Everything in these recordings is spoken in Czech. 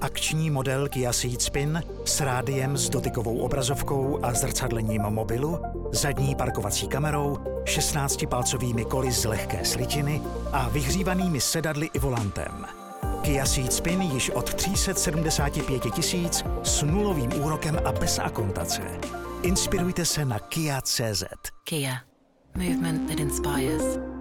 Akční model Kia Ceed Spin s rádiem s dotykovou obrazovkou a zrcadlením mobilu, zadní parkovací kamerou, 16-palcovými koly z lehké slitiny a vyhřívanými sedadly i volantem. Kia Ceed Spin již od 375 tisíc s nulovým úrokem a bez akontace. Inspirujte se na Kia.cz. Kia. Movement that inspires.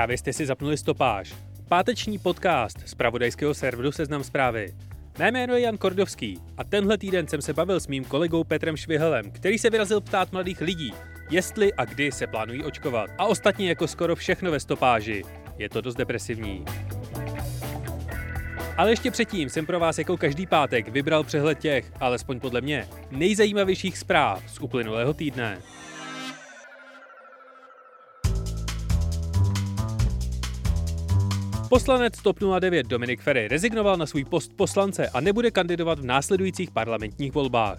Právě jste si zapnuli stopáž. Páteční podcast z pravodajského serveru Seznam zprávy. Mé jméno je Jan Kordovský a tenhle týden jsem se bavil s mým kolegou Petrem Švihelem, který se vyrazil ptát mladých lidí, jestli a kdy se plánují očkovat. A ostatně jako skoro všechno ve stopáži. Je to dost depresivní. Ale ještě předtím jsem pro vás jako každý pátek vybral přehled těch, alespoň podle mě, nejzajímavějších zpráv z uplynulého týdne. Poslanec TOP 09 Dominik Ferry rezignoval na svůj post poslance a nebude kandidovat v následujících parlamentních volbách.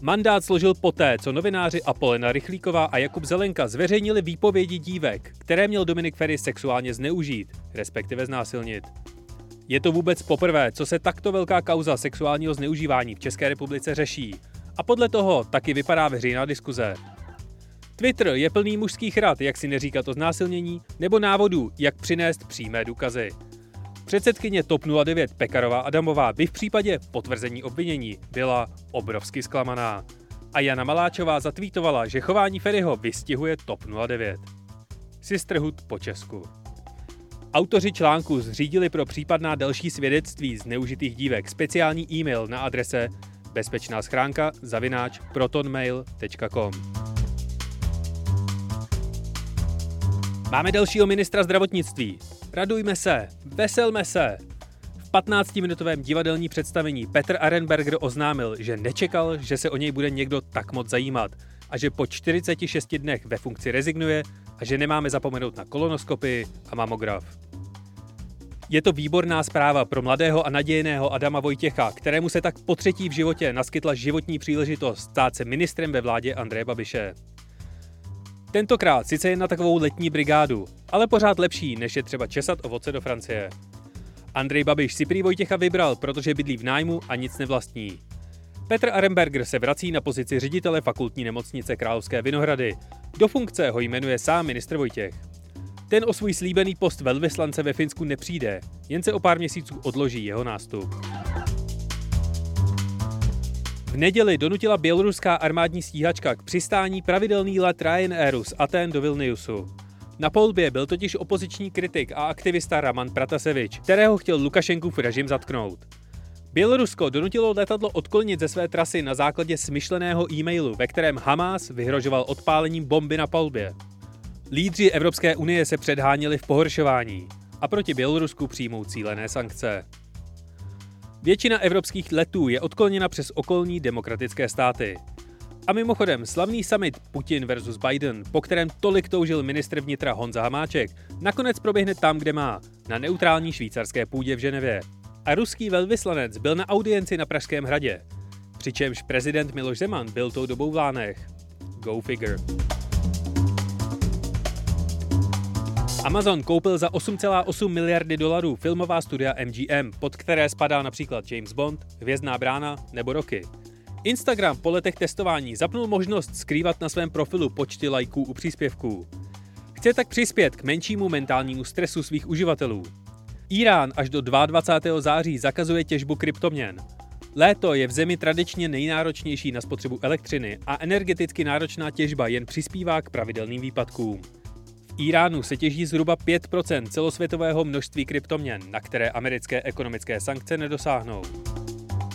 Mandát složil poté, co novináři Apolena Rychlíková a Jakub Zelenka zveřejnili výpovědi dívek, které měl Dominik Ferry sexuálně zneužít, respektive znásilnit. Je to vůbec poprvé, co se takto velká kauza sexuálního zneužívání v České republice řeší. A podle toho taky vypadá veřejná diskuze. Twitter je plný mužských rad, jak si neříkat o znásilnění, nebo návodů, jak přinést přímé důkazy. Předsedkyně TOP 09 Pekarová Adamová by v případě potvrzení obvinění byla obrovsky zklamaná. A Jana Maláčová zatvítovala, že chování Ferryho vystihuje TOP 09. Sisterhood po Česku. Autoři článku zřídili pro případná další svědectví zneužitých dívek speciální e-mail na adrese bezpečná schránka zavináč protonmail.com. Máme dalšího ministra zdravotnictví. Radujme se, veselme se. V 15-minutovém divadelní představení Petr Arenberger oznámil, že nečekal, že se o něj bude někdo tak moc zajímat a že po 46 dnech ve funkci rezignuje a že nemáme zapomenout na kolonoskopy a mamograf. Je to výborná zpráva pro mladého a nadějného Adama Vojtěcha, kterému se tak po třetí v životě naskytla životní příležitost stát se ministrem ve vládě Andreje Babiše. Tentokrát sice jen na takovou letní brigádu, ale pořád lepší, než je třeba česat ovoce do Francie. Andrej Babiš si prý Vojtěcha vybral, protože bydlí v nájmu a nic nevlastní. Petr Aremberger se vrací na pozici ředitele fakultní nemocnice Královské Vinohrady. Do funkce ho jmenuje sám ministr Vojtěch. Ten o svůj slíbený post velvyslance ve Finsku nepřijde, jen se o pár měsíců odloží jeho nástup. V neděli donutila běloruská armádní stíhačka k přistání pravidelný let Ryanairu z Aten do Vilniusu. Na polbě byl totiž opoziční kritik a aktivista Raman Pratasevič, kterého chtěl Lukašenkův režim zatknout. Bělorusko donutilo letadlo odklonit ze své trasy na základě smyšleného e-mailu, ve kterém Hamas vyhrožoval odpálením bomby na palbě. Lídři Evropské unie se předháněli v pohoršování a proti Bělorusku přijmou cílené sankce. Většina evropských letů je odkloněna přes okolní demokratické státy. A mimochodem, slavný summit Putin versus Biden, po kterém tolik toužil ministr vnitra Honza Hamáček, nakonec proběhne tam, kde má, na neutrální švýcarské půdě v Ženevě. A ruský velvyslanec byl na audienci na Pražském hradě. Přičemž prezident Miloš Zeman byl tou dobou v Lánech. Go figure. Amazon koupil za 8,8 miliardy dolarů filmová studia MGM, pod které spadá například James Bond, Hvězdná brána nebo Rocky. Instagram po letech testování zapnul možnost skrývat na svém profilu počty lajků u příspěvků. Chce tak přispět k menšímu mentálnímu stresu svých uživatelů. Irán až do 22. září zakazuje těžbu kryptoměn. Léto je v zemi tradičně nejnáročnější na spotřebu elektřiny a energeticky náročná těžba jen přispívá k pravidelným výpadkům. Iránu se těží zhruba 5% celosvětového množství kryptoměn, na které americké ekonomické sankce nedosáhnou.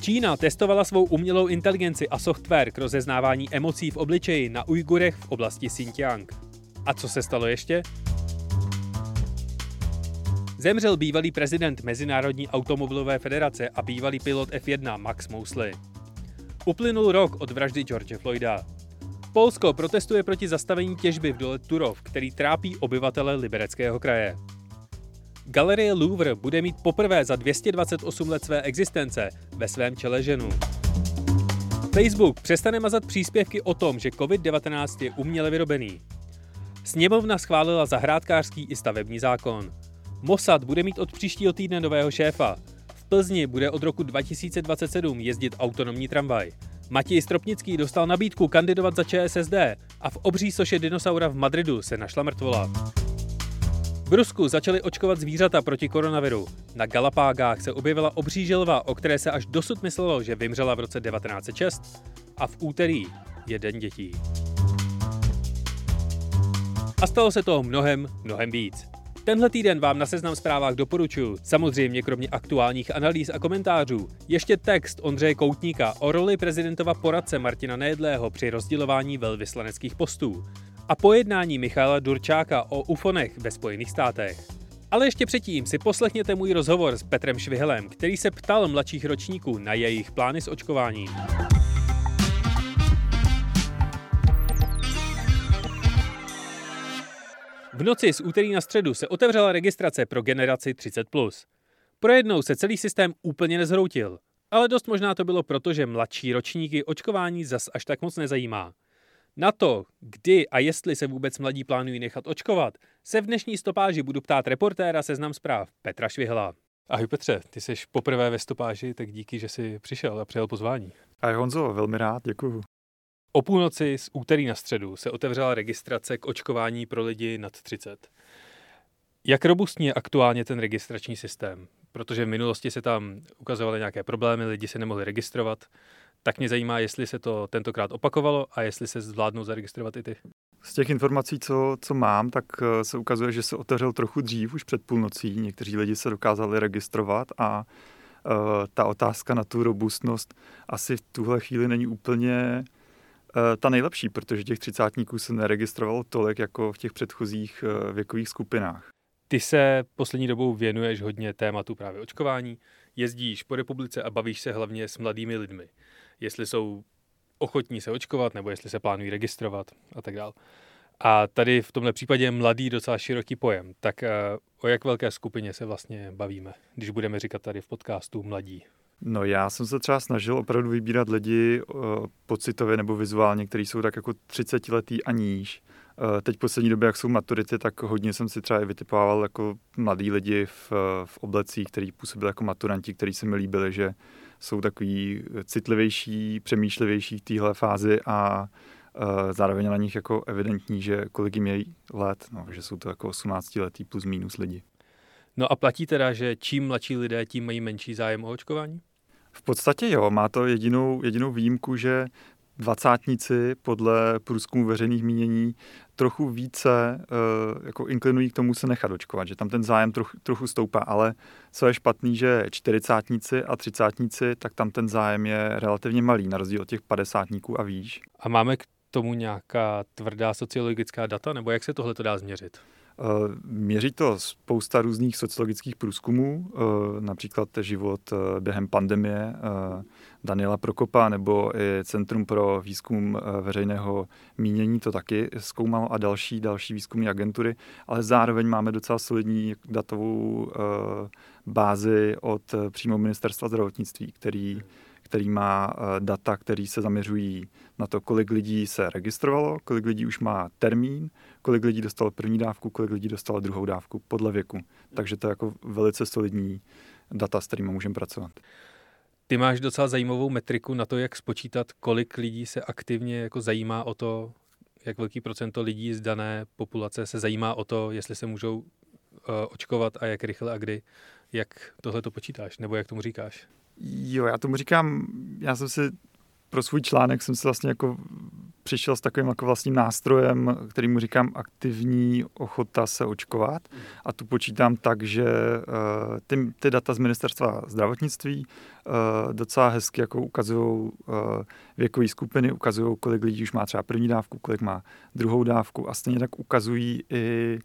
Čína testovala svou umělou inteligenci a software k rozeznávání emocí v obličeji na Ujgurech v oblasti Xinjiang. A co se stalo ještě? Zemřel bývalý prezident Mezinárodní automobilové federace a bývalý pilot F1 Max Mosley. Uplynul rok od vraždy George Floyda. Polsko protestuje proti zastavení těžby v dole Turov, který trápí obyvatele Libereckého kraje. Galerie Louvre bude mít poprvé za 228 let své existence ve svém čele ženu. Facebook přestane mazat příspěvky o tom, že COVID-19 je uměle vyrobený. Sněmovna schválila zahrádkářský i stavební zákon. Mossad bude mít od příštího týdne nového šéfa. V Plzni bude od roku 2027 jezdit autonomní tramvaj. Matěj Stropnický dostal nabídku kandidovat za ČSSD a v obří soše dinosaura v Madridu se našla mrtvola. V Rusku začali očkovat zvířata proti koronaviru. Na Galapágách se objevila obří želva, o které se až dosud myslelo, že vymřela v roce 1906. A v úterý je Den dětí. A stalo se toho mnohem, mnohem víc. Tenhle týden vám na Seznam zprávách doporučuji, samozřejmě kromě aktuálních analýz a komentářů, ještě text Ondřeje Koutníka o roli prezidentova poradce Martina Nejedlého při rozdělování velvyslaneckých postů a pojednání Michala Durčáka o ufonech ve Spojených státech. Ale ještě předtím si poslechněte můj rozhovor s Petrem Švihelem, který se ptal mladších ročníků na jejich plány s očkováním. V noci z úterý na středu se otevřela registrace pro generaci 30+. Projednou se celý systém úplně nezhroutil, ale dost možná to bylo proto, že mladší ročníky očkování zas až tak moc nezajímá. Na to, kdy a jestli se vůbec mladí plánují nechat očkovat, se v dnešní stopáži budu ptát reportéra Seznam zpráv Petra Švihla. Ahoj Petře, ty jsi poprvé ve stopáži, tak díky, že jsi přišel a přijel pozvání. Ahoj Honzo, velmi rád, děkuju. O půlnoci z úterý na středu se otevřela registrace k očkování pro lidi nad 30. Jak robustní je aktuálně ten registrační systém? Protože v minulosti se tam ukazovaly nějaké problémy, lidi se nemohli registrovat. Tak mě zajímá, jestli se to tentokrát opakovalo a jestli se zvládnou zaregistrovat i ty. Z těch informací, co, co mám, tak eh, se ukazuje, že se otevřel trochu dřív, už před půlnocí. Někteří lidi se dokázali registrovat a uh, ta otázka na tu robustnost asi v tuhle chvíli není úplně ta nejlepší, protože těch třicátníků se neregistrovalo tolik jako v těch předchozích uh, věkových skupinách. Ty se poslední dobou věnuješ hodně tématu právě očkování, jezdíš po republice a bavíš se hlavně s mladými lidmi jestli jsou ochotní se očkovat, nebo jestli se plánují registrovat a tak dále. A tady v tomhle případě je mladý docela široký pojem. Tak uh, o jak velké skupině se vlastně bavíme, když budeme říkat tady v podcastu mladí? No já jsem se třeba snažil opravdu vybírat lidi uh, pocitově nebo vizuálně, kteří jsou tak jako 30 letý a níž. Uh, teď v poslední době, jak jsou maturity, tak hodně jsem si třeba i vytipoval jako mladí lidi v, v oblecích, kteří působili jako maturanti, kteří se mi líbili, že jsou takový citlivější, přemýšlivější v téhle fázi a uh, zároveň na nich jako evidentní, že kolik jim je let, no, že jsou to jako 18 letý plus minus lidi. No a platí teda, že čím mladší lidé, tím mají menší zájem o očkování? V podstatě jo, má to jedinou, jedinou výjimku, že dvacátníci podle průzkumu veřejných mínění trochu více uh, jako inklinují k tomu se nechat očkovat, že tam ten zájem troch, trochu stoupá, ale co je špatný, že čtyřicátníci a třicátníci, tak tam ten zájem je relativně malý, na rozdíl od těch padesátníků a výš. A máme k tomu nějaká tvrdá sociologická data, nebo jak se tohle to dá změřit? Eh, měří to spousta různých sociologických průzkumů, eh, například život eh, během pandemie Daniela Prokopa nebo i Centrum pro výzkum veřejného mínění to taky zkoumalo a další, další výzkumní agentury, ale zároveň máme docela solidní datovou bázi od přímo ministerstva zdravotnictví, který který má data, které se zaměřují na to, kolik lidí se registrovalo, kolik lidí už má termín, kolik lidí dostalo první dávku, kolik lidí dostalo druhou dávku podle věku. Takže to je jako velice solidní data, s kterými můžeme pracovat. Ty máš docela zajímavou metriku na to, jak spočítat, kolik lidí se aktivně jako zajímá o to, jak velký procento lidí z dané populace se zajímá o to, jestli se můžou uh, očkovat a jak rychle a kdy. Jak tohle to počítáš, nebo jak tomu říkáš? Jo, já tomu říkám, já jsem si pro svůj článek jsem si vlastně jako přišel s takovým jako vlastním nástrojem, který mu říkám aktivní ochota se očkovat. A tu počítám tak, že uh, ty, ty data z ministerstva zdravotnictví uh, docela hezky jako ukazují uh, věkové skupiny, ukazují, kolik lidí už má třeba první dávku, kolik má druhou dávku a stejně tak ukazují i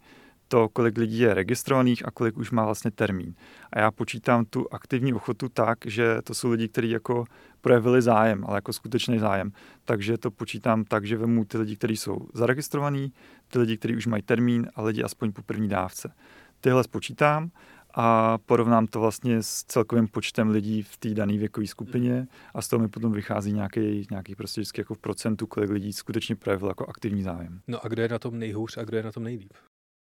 to, kolik lidí je registrovaných a kolik už má vlastně termín. A já počítám tu aktivní ochotu tak, že to jsou lidi, kteří jako projevili zájem, ale jako skutečný zájem. Takže to počítám tak, že vemu ty lidi, kteří jsou zaregistrovaní, ty lidi, kteří už mají termín a lidi aspoň po první dávce. Tyhle spočítám a porovnám to vlastně s celkovým počtem lidí v té dané věkové skupině a z toho mi potom vychází nějaký, nějaký prostě vždycky jako v procentu, kolik lidí skutečně projevilo jako aktivní zájem. No a kdo je na tom nejhůř a kdo je na tom nejlíp?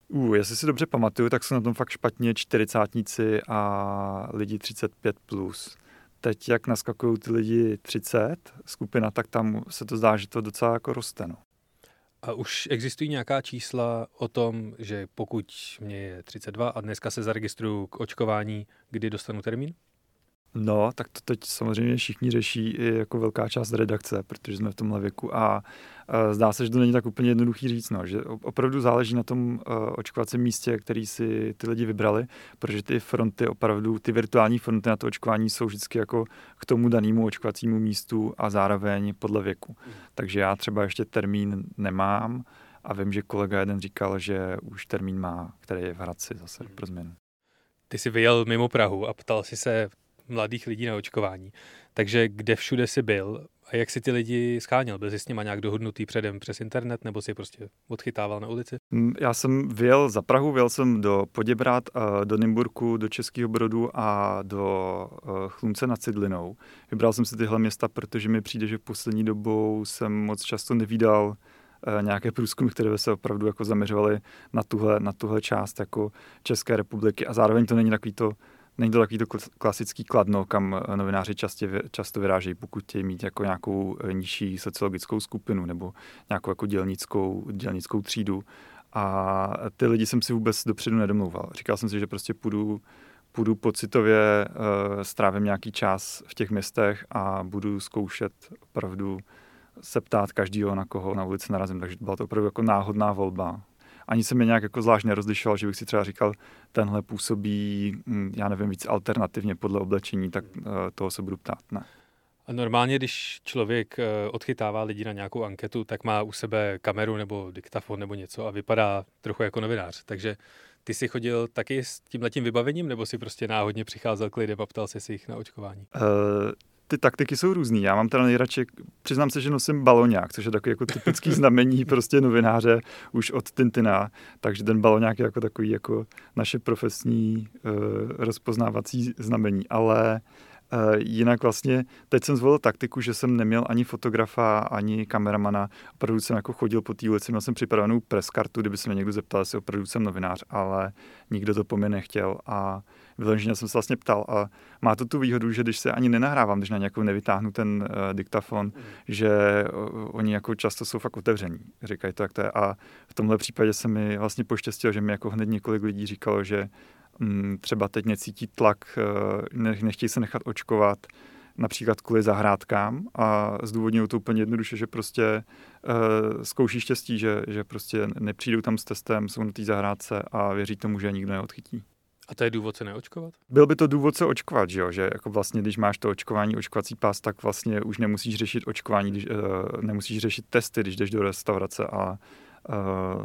Uh, jestli si dobře pamatuju, tak jsou na tom fakt špatně čtyřicátníci a lidi 35+. Plus. Teď, jak naskakují ty lidi 30 skupina, tak tam se to zdá, že to docela jako roste. No. A už existují nějaká čísla o tom, že pokud mě je 32 a dneska se zaregistruju k očkování, kdy dostanu termín? No, tak to teď samozřejmě všichni řeší i jako velká část redakce, protože jsme v tomhle věku a zdá se, že to není tak úplně jednoduchý říct, no, že opravdu záleží na tom e, očkovacím místě, který si ty lidi vybrali, protože ty fronty opravdu, ty virtuální fronty na to očkování jsou vždycky jako k tomu danému očkovacímu místu a zároveň podle věku. Mm. Takže já třeba ještě termín nemám a vím, že kolega jeden říkal, že už termín má, který je v Hradci zase mm. pro změnu. Ty jsi vyjel mimo Prahu a ptal si se mladých lidí na očkování. Takže kde všude jsi byl a jak si ty lidi scháněl? Byl jsi s nima nějak dohodnutý předem přes internet nebo si prostě odchytával na ulici? Mm, já jsem vyjel za Prahu, vyjel jsem do Poděbrad, do Nymburku, do Českého Brodu a do eh, Chlumce nad Cidlinou. Vybral jsem si tyhle města, protože mi přijde, že v poslední dobou jsem moc často nevídal eh, nějaké průzkumy, které by se opravdu jako zaměřovaly na tuhle, na tuhle část jako České republiky a zároveň to není takový to Není to takový to klasický kladno, kam eh, novináři častě, často vyrážejí, pokud chtějí mít jako nějakou eh, nižší sociologickou skupinu nebo nějakou jako dělnickou, dělnickou třídu. A ty lidi jsem si vůbec dopředu nedomlouval. Říkal jsem si, že prostě půjdu, půjdu pocitově, uh, strávím nějaký čas v těch městech a budu zkoušet opravdu se ptát každýho, na koho na ulici narazím. Takže byla to opravdu jako náhodná volba ani se mi nějak jako zvlášť nerozlišoval, že bych si třeba říkal, tenhle působí, hm, já nevím, víc alternativně podle oblečení, tak eh, toho se budu ptát. Ne. A normálně, když člověk eh, odchytává lidi na nějakou anketu, tak má u sebe kameru nebo diktafon nebo něco a vypadá trochu jako novinář. Takže ty jsi chodil taky s tímhletím vybavením, nebo si prostě náhodně přicházel k lidem a ptal se si jich na očkování? Uh, ty taktiky jsou různý. Já mám teda nejradši, přiznám se, že nosím baloňák, což je takový jako typický znamení prostě novináře už od Tintina. Takže ten baloňák je jako takový jako naše profesní uh, rozpoznávací znamení. Ale jinak vlastně teď jsem zvolil taktiku, že jsem neměl ani fotografa, ani kameramana. Opravdu jsem jako chodil po té ulici, měl jsem připravenou preskartu, kdyby se mě někdo zeptal, jestli opravdu jsem novinář, ale nikdo to po mě nechtěl a vyloženě jsem se vlastně ptal a má to tu výhodu, že když se ani nenahrávám, když na nějakou nevytáhnu ten uh, diktafon, mm. že uh, oni jako často jsou fakt otevření, říkají to, jak to je a v tomhle případě se mi vlastně poštěstilo, že mi jako hned několik lidí říkalo, že třeba teď necítí tlak, ne, nechtějí se nechat očkovat, například kvůli zahrádkám a zdůvodňují to úplně jednoduše, že prostě uh, zkouší štěstí, že, že prostě nepřijdou tam s testem, jsou na té zahrádce a věří tomu, že nikdo neodchytí. A to je důvod se neočkovat? Byl by to důvod se očkovat, že jo? Že jako vlastně, když máš to očkování, očkovací pás, tak vlastně už nemusíš řešit očkování, když, uh, nemusíš řešit testy, když jdeš do restaurace a uh,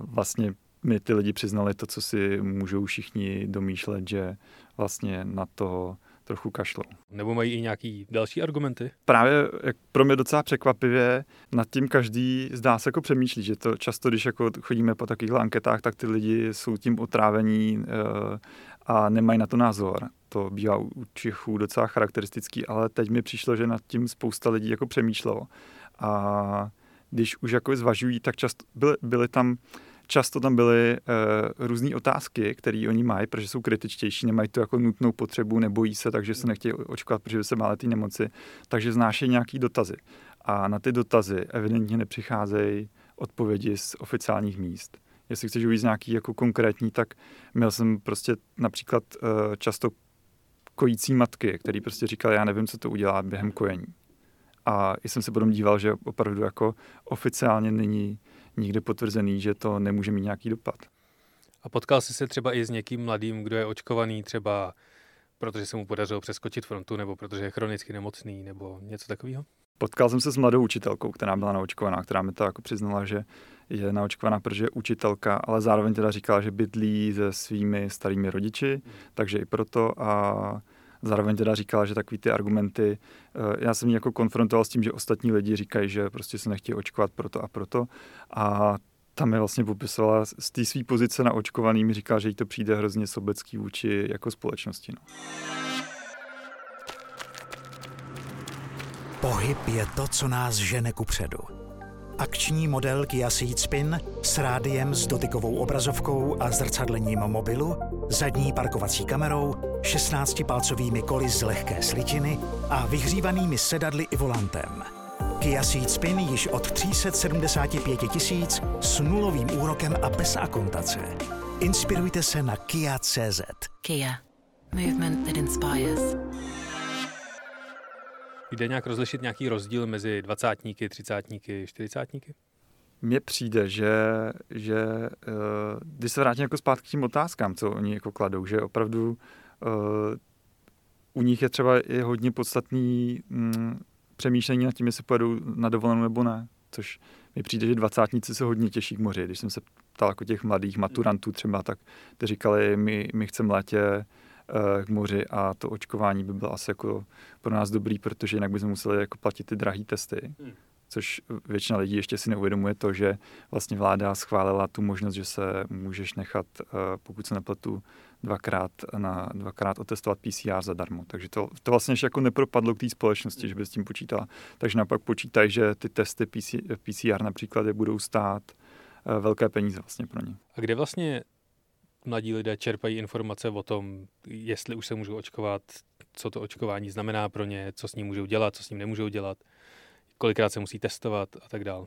vlastně mi ty lidi přiznali to, co si můžou všichni domýšlet, že vlastně na to trochu kašlou. Nebo mají i nějaký další argumenty? Právě jak pro mě docela překvapivě nad tím každý zdá se jako přemýšlí, že to často, když jako chodíme po takových anketách, tak ty lidi jsou tím otrávení eh, a nemají na to názor. To bývá u Čechů docela charakteristický, ale teď mi přišlo, že nad tím spousta lidí jako přemýšlelo. A když už jako zvažují, tak často byly, byly tam často tam byly uh, různé otázky, které oni mají, protože jsou kritičtější, nemají tu jako nutnou potřebu, nebojí se, takže se nechtějí očkovat, protože se mále ty nemoci, takže znášejí nějaký dotazy. A na ty dotazy evidentně nepřicházejí odpovědi z oficiálních míst. Jestli chceš uvíct nějaký jako konkrétní, tak měl jsem prostě například uh, často kojící matky, který prostě říkal, já nevím, co to udělá během kojení. A jsem se potom díval, že opravdu jako oficiálně není nikde potvrzený, že to nemůže mít nějaký dopad. A potkal jsi se třeba i s někým mladým, kdo je očkovaný třeba protože se mu podařilo přeskočit frontu, nebo protože je chronicky nemocný, nebo něco takového? Potkal jsem se s mladou učitelkou, která byla naočkovaná, která mi to jako přiznala, že je naočkovaná, protože je učitelka, ale zároveň teda říkala, že bydlí se svými starými rodiči, takže i proto a zároveň teda říkala, že takový ty argumenty, eh, já jsem ji jako konfrontoval s tím, že ostatní lidi říkají, že prostě se nechtějí očkovat proto a proto a tam je vlastně popisovala z té své pozice na očkovaný, mi říká, že jí to přijde hrozně sobecký vůči jako společnosti. No. Pohyb je to, co nás žene ku předu. Akční model Kia Ceed Spin s rádiem s dotykovou obrazovkou a zrcadlením mobilu, zadní parkovací kamerou, 16-palcovými koly z lehké slitiny a vyhřívanými sedadly i volantem. Kia Ceed Spin již od 375 tisíc s nulovým úrokem a bez akontace. Inspirujte se na Kia.cz. Kia. Movement that inspires. Jde nějak rozlišit nějaký rozdíl mezi dvacátníky, třicátníky, čtyřicátníky? Mně přijde, že, že uh, když se vrátím jako zpátky k tím otázkám, co oni jako kladou, že opravdu uh, u nich je třeba i hodně podstatný mm, přemýšlení nad tím, jestli pojedou na dovolenou nebo ne. Což mi přijde, že dvacátníci se hodně těší k moři. Když jsem se ptal jako těch mladých maturantů třeba, tak ty říkali, my, my chceme létě k moři a to očkování by bylo asi jako pro nás dobrý, protože jinak bychom museli jako platit ty drahé testy. Hmm. Což většina lidí ještě si neuvědomuje to, že vlastně vláda schválila tu možnost, že se můžeš nechat, eh, pokud se nepletu, dvakrát, na, dvakrát otestovat PCR zadarmo. Takže to, to vlastně ještě jako nepropadlo k té společnosti, že by s tím počítala. Takže napak počítají, že ty testy PCR například je budou stát eh, velké peníze vlastně pro ně. A kde vlastně mladí lidé čerpají informace o tom, jestli už se můžou očkovat, co to očkování znamená pro ně, co s ním můžou dělat, co s ním nemůžou dělat, kolikrát se musí testovat a tak dále.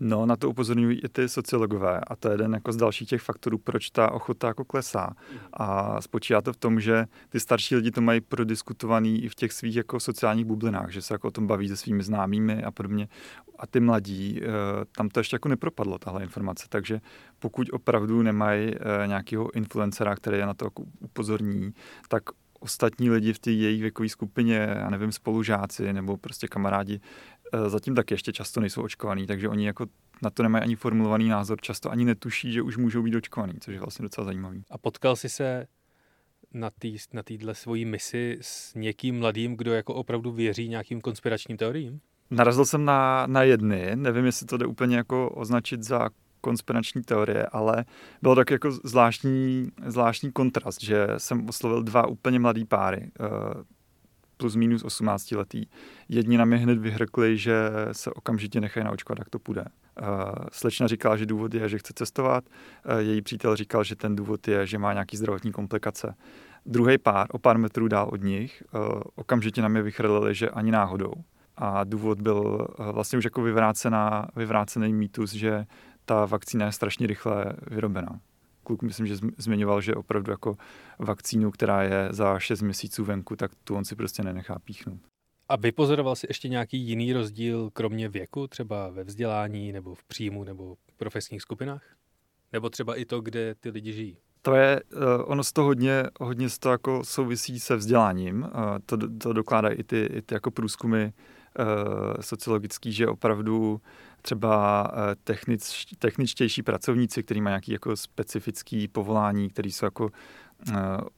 No, na to upozorňují i ty sociologové a to je jeden jako z dalších těch faktorů, proč ta ochota jako klesá. A spočívá to v tom, že ty starší lidi to mají prodiskutovaný i v těch svých jako sociálních bublinách, že se jako o tom baví se svými známými a podobně. A ty mladí, eh, tam to ještě jako nepropadlo, tahle informace. Takže pokud opravdu nemají eh, nějakého influencera, který je na to jako upozorní, tak ostatní lidi v té její věkové skupině, já nevím, spolužáci nebo prostě kamarádi, Eh, zatím tak ještě často nejsou očkovaný, takže oni jako na to nemají ani formulovaný názor, často ani netuší, že už můžou být očkovaný, což je vlastně docela zajímavý. A potkal jsi se na tý, na týhle svojí misi s někým mladým, kdo jako opravdu věří nějakým konspiračním teoriím? Narazil jsem na, na jedny, nevím, jestli to jde úplně jako označit za konspirační teorie, ale bylo tak jako zvláštní, zvláštní kontrast, že jsem oslovil dva úplně mladý páry. Eh, plus minus 18 letý. Jedni na mě hned vyhrkli, že se okamžitě nechají naočkovat, jak to půjde. Uh, slečna říkala, že důvod je, že chce cestovat, uh, její přítel říkal, že ten důvod je, že má nějaký zdravotní komplikace. Druhý pár, o pár metrů dál od nich, okamžitě na mě vychrlili, že ani náhodou. A důvod byl vlastně už jako vyvrácená, vyvrácený mýtus, že ta vakcína je strašně rychle vyrobená kluk, myslím, že zmiňoval, že opravdu jako vakcínu, která je za 6 měsíců venku, tak tu on si prostě nenechá píchnout. A vypozoroval si ještě nějaký jiný rozdíl, kromě věku, třeba ve vzdělání, nebo v příjmu, nebo v profesních skupinách? Nebo třeba i to, kde ty lidi žijí? To je, uh, ono z toho hodně, hodně z toho jako souvisí se vzděláním. Uh, to, to dokládají i ty, i ty jako průzkumy uh, sociologický, že opravdu třeba eh, technič, techničtější pracovníci, kteří mají nějaký jako specifický povolání, který jsou jako uh,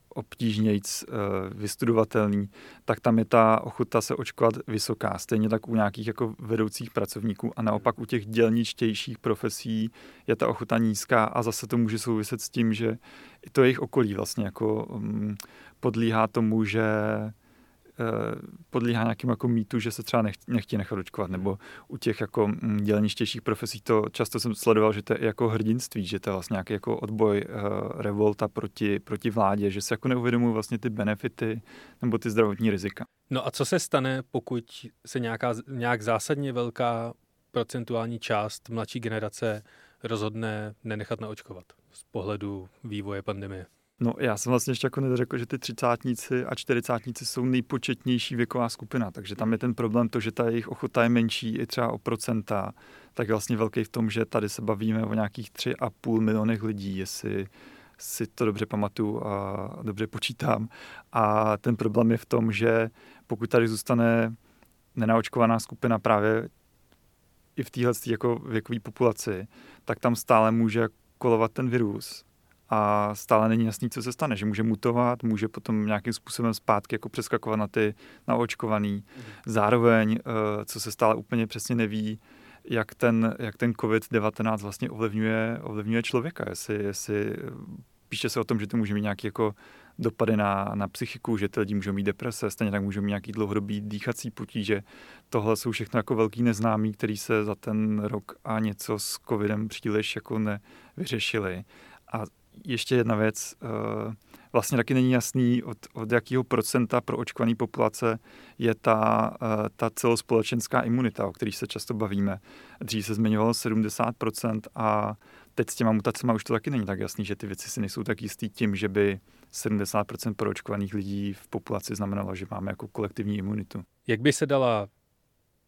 obtížnějc uh, vystudovatelný, tak tam je ta ochota se očkovat vysoká. Stejně tak u nějakých jako vedoucích pracovníků a naopak u těch dělničtějších profesí je ta ochota nízká a zase to může souviset s tím, že to jejich okolí vlastně jako um, podlíhá tomu, že Eh, podlíhá nějakým jako mýtu, že se třeba nechtí nechat očkovat, nebo u těch jako mm, dělništějších profesí to často jsem sledoval, že to je jako hrdinství, že to je vlastně nějaký jako odboj uh, revolta proti, proti vládě, že se jako neuvědomují vlastně ty benefity nebo ty zdravotní rizika. No a co se stane, pokud se nějaká, nějak zásadně velká procentuální část mladší generace rozhodne nenechat naočkovat z pohledu vývoje pandemie? No já jsem vlastně ještě jako neřekl, že ty třicátníci a čtyřicátníci jsou nejpočetnější věková skupina, takže tam je ten problém to, že ta jejich ochota je menší i třeba o procenta, tak je vlastně velký v tom, že tady se bavíme o nějakých tři a půl milionech lidí, jestli si to dobře pamatuju a dobře počítám. A ten problém je v tom, že pokud tady zůstane nenaočkovaná skupina právě i v téhle jako věkové populaci, tak tam stále může kolovat ten virus a stále není jasný, co se stane, že může mutovat, může potom nějakým způsobem zpátky jako přeskakovat na ty naočkovaný. Mhm. Zároveň, eh, co se stále úplně přesně neví, jak ten, jak ten COVID-19 vlastně ovlivňuje, ovlivňuje člověka, jestli, jestli píše se o tom, že to může mít nějaké jako dopady na, na psychiku, že ty lidi můžou mít deprese, stejně tak můžou mít nějaký dlouhodobý dýchací potíže. Tohle jsou všechno jako velký neznámí, který se za ten rok a něco s covidem příliš jako nevyřešili. A ještě jedna věc, uh, vlastně taky není jasný, od, od jakého procenta pro očkované populace je ta, uh, ta celospolečenská imunita, o kterých se často bavíme. Dřív se zmiňovalo 70% a teď s těma mutacemi už to taky není tak jasný, že ty věci si nejsou tak jistý tím, že by 70% proočkovaných lidí v populaci znamenalo, že máme jako kolektivní imunitu. Jak by se dala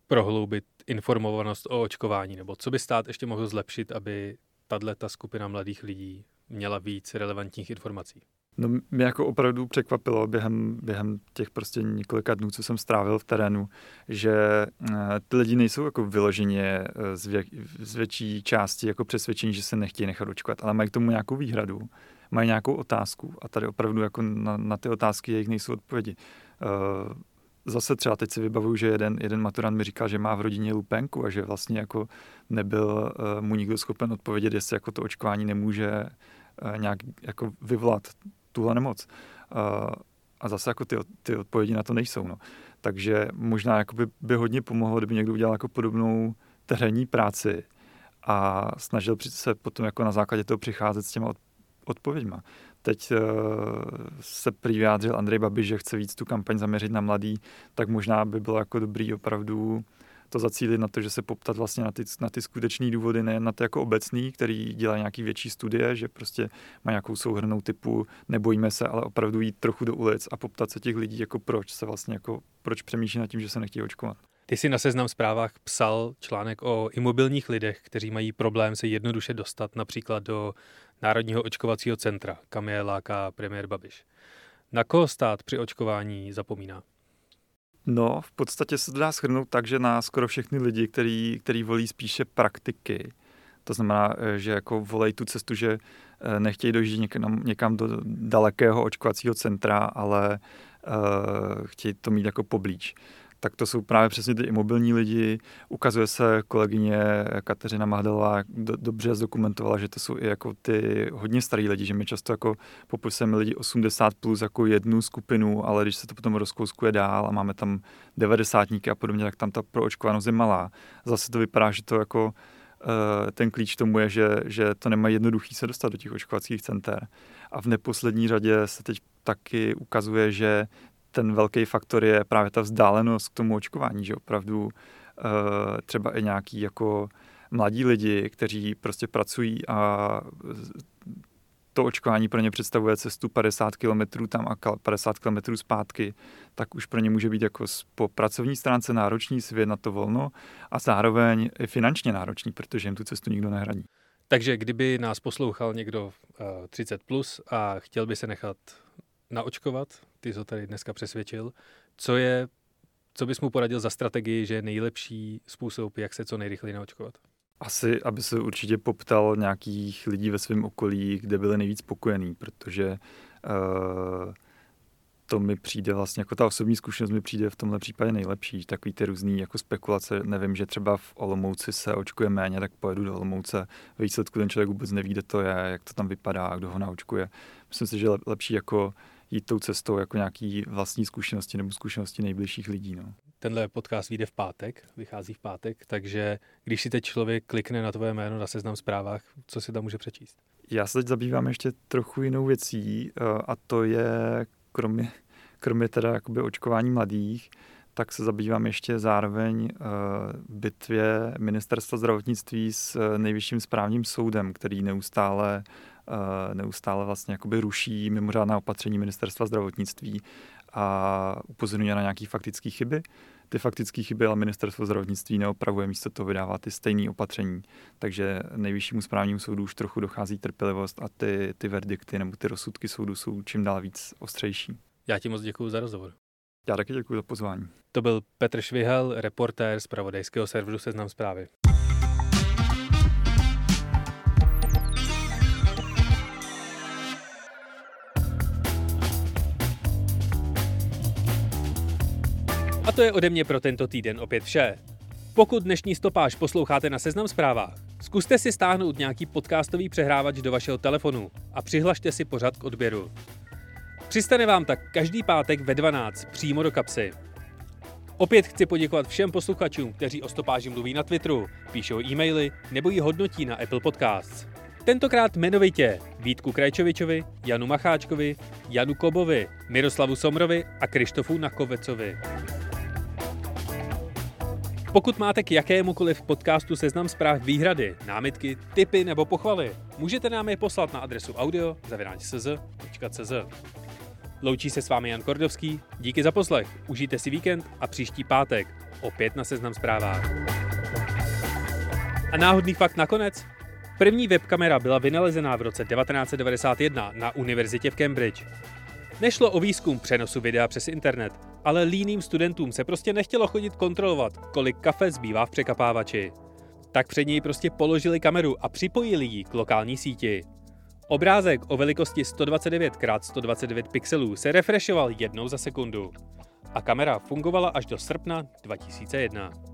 prohloubit informovanost o očkování, nebo co by stát ještě mohl zlepšit, aby tahle ta skupina mladých lidí měla víc relevantních informací? No mě jako opravdu překvapilo během, během těch prostě několika dnů, co jsem strávil v terénu, že eh, ty lidi nejsou jako vyloženě eh, z, vě, z větší části jako přesvědčení, že se nechtějí nechat očkovat, ale mají k tomu nějakou výhradu, mají nějakou otázku a tady opravdu jako na, na ty otázky jejich nejsou odpovědi. Uh, zase třeba teď si vybavuju, že jeden, jeden maturant mi říkal, že má v rodině lupenku a že vlastně jako nebyl uh, mu nikdo schopen odpovědět, jestli jako to očkování nemůže uh, nějak jako vyvolat tuhle nemoc. Uh, a zase jako ty, ty odpovědi na to nejsou. No. Takže možná by, by hodně pomohlo, kdyby někdo udělal jako podobnou terénní práci a snažil se potom jako na základě toho přicházet s těma odpověďma. Teď uh, se prý vyjádřil Andrej Babiš, že chce víc tu kampaň zaměřit na mladý, tak možná by bylo jako dobrý opravdu to zacílit na to, že se poptat vlastně na ty, na ty skutečné důvody, ne na ty jako obecný, který dělá nějaký větší studie, že prostě má nějakou souhrnou typu nebojíme se, ale opravdu jít trochu do ulic a poptat se těch lidí, jako proč se vlastně jako, proč přemýšlí nad tím, že se nechtějí očkovat. Ty jsi na seznam zprávách psal článek o imobilních lidech, kteří mají problém se jednoduše dostat například do Národního očkovacího centra, kam je láká premiér Babiš. Na koho stát při očkování zapomíná? No, v podstatě se to dá shrnout tak, že na skoro všechny lidi, který, který volí spíše praktiky, to znamená, eh, že jako volej tu cestu, že eh, nechtějí dojít někam, někam do dalekého očkovacího centra, ale uh, chtějí to mít jako poblíž tak to jsou právě přesně ty imobilní lidi. Ukazuje se kolegyně Kateřina Mahdelová do, dobře zdokumentovala, že to jsou i jako ty hodně starý lidi, že my často jako popisujeme lidi 80 plus jako jednu skupinu, ale když se to potom rozkouskuje dál a máme tam 90 a podobně, tak tam ta proočkovanost je malá. Zase to vypadá, že to jako eh, ten klíč tomu je, že, že to nemá jednoduchý se dostat do těch očkovacích center. A v neposlední řadě se teď taky ukazuje, že ten velký faktor je právě ta vzdálenost k tomu očkování, že opravdu uh, třeba i nějaký jako mladí lidi, kteří prostě pracují a to očkování pro ně představuje cestu 50 km tam a 50 km zpátky, tak už pro ně může být jako po pracovní stránce náročný svět na to volno a zároveň i finančně náročný, protože jim tu cestu nikdo nehradí. Takže kdyby nás poslouchal někdo uh, eh, 30 plus a chtěl by se nechat naočkovat, ty jsi ho tady dneska přesvědčil. Co je, co bys mu poradil za strategii, že je nejlepší způsob, jak se co nejrychleji naočkovat? Asi, aby se určitě poptal nějakých lidí ve svém okolí, kde byli nejvíc spokojení, protože uh, to mi přijde vlastně, jako ta osobní zkušenost mi přijde v tomhle případě nejlepší. Takový ty různý jako spekulace, nevím, že třeba v Olomouci se očkuje méně, tak pojedu do Olomouce. Ve výsledku ten člověk vůbec neví, kde to je, jak to tam vypadá, kdo ho naočkuje. Myslím si, že lepší jako jít tou cestou jako nějaký vlastní zkušenosti nebo zkušenosti nejbližších lidí. No. Tenhle podcast vyjde v pátek, vychází v pátek, takže když si teď člověk klikne na tvoje jméno na seznam zprávách, co si tam může přečíst? Já se teď zabývám ještě trochu jinou věcí eh, a to je kromě, kromě teda jakoby očkování mladých, tak se zabývám ještě zároveň uh, bitvě ministerstva zdravotnictví s uh, nejvyšším správním soudem, který neustále neustále vlastně jakoby ruší mimořádná opatření ministerstva zdravotnictví a upozorňuje na nějaké faktické chyby. Ty faktické chyby ale ministerstvo zdravotnictví neopravuje, místo toho vydává ty stejné opatření. Takže nejvyššímu správnímu soudu už trochu dochází trpělivost a ty, ty verdikty nebo ty rozsudky soudu jsou čím dál víc ostřejší. Já ti moc děkuji za rozhovor. Já taky děkuji za pozvání. To byl Petr Švihel, reportér z pravodajského serveru Seznam zprávy. To je ode mě pro tento týden opět vše. Pokud dnešní stopáž posloucháte na Seznam zprávách, zkuste si stáhnout nějaký podcastový přehrávač do vašeho telefonu a přihlašte si pořad k odběru. Přistane vám tak každý pátek ve 12 přímo do kapsy. Opět chci poděkovat všem posluchačům, kteří o stopáži mluví na Twitteru, píšou e-maily nebo ji hodnotí na Apple Podcasts. Tentokrát jmenovitě Vítku Krajčovičovi, Janu Macháčkovi, Janu Kobovi, Miroslavu Somrovi a Krištofu Nakovecovi. Pokud máte k jakémukoliv podcastu seznam zpráv výhrady, námitky, tipy nebo pochvaly, můžete nám je poslat na adresu audio.cz.cz. Loučí se s vámi Jan Kordovský, díky za poslech, užijte si víkend a příští pátek opět na seznam zprávách. A náhodný fakt nakonec? První webkamera byla vynalezená v roce 1991 na univerzitě v Cambridge. Nešlo o výzkum přenosu videa přes internet, ale líným studentům se prostě nechtělo chodit kontrolovat, kolik kafe zbývá v překapávači. Tak před něj prostě položili kameru a připojili ji k lokální síti. Obrázek o velikosti 129 x 129 pixelů se refreshoval jednou za sekundu. A kamera fungovala až do srpna 2001.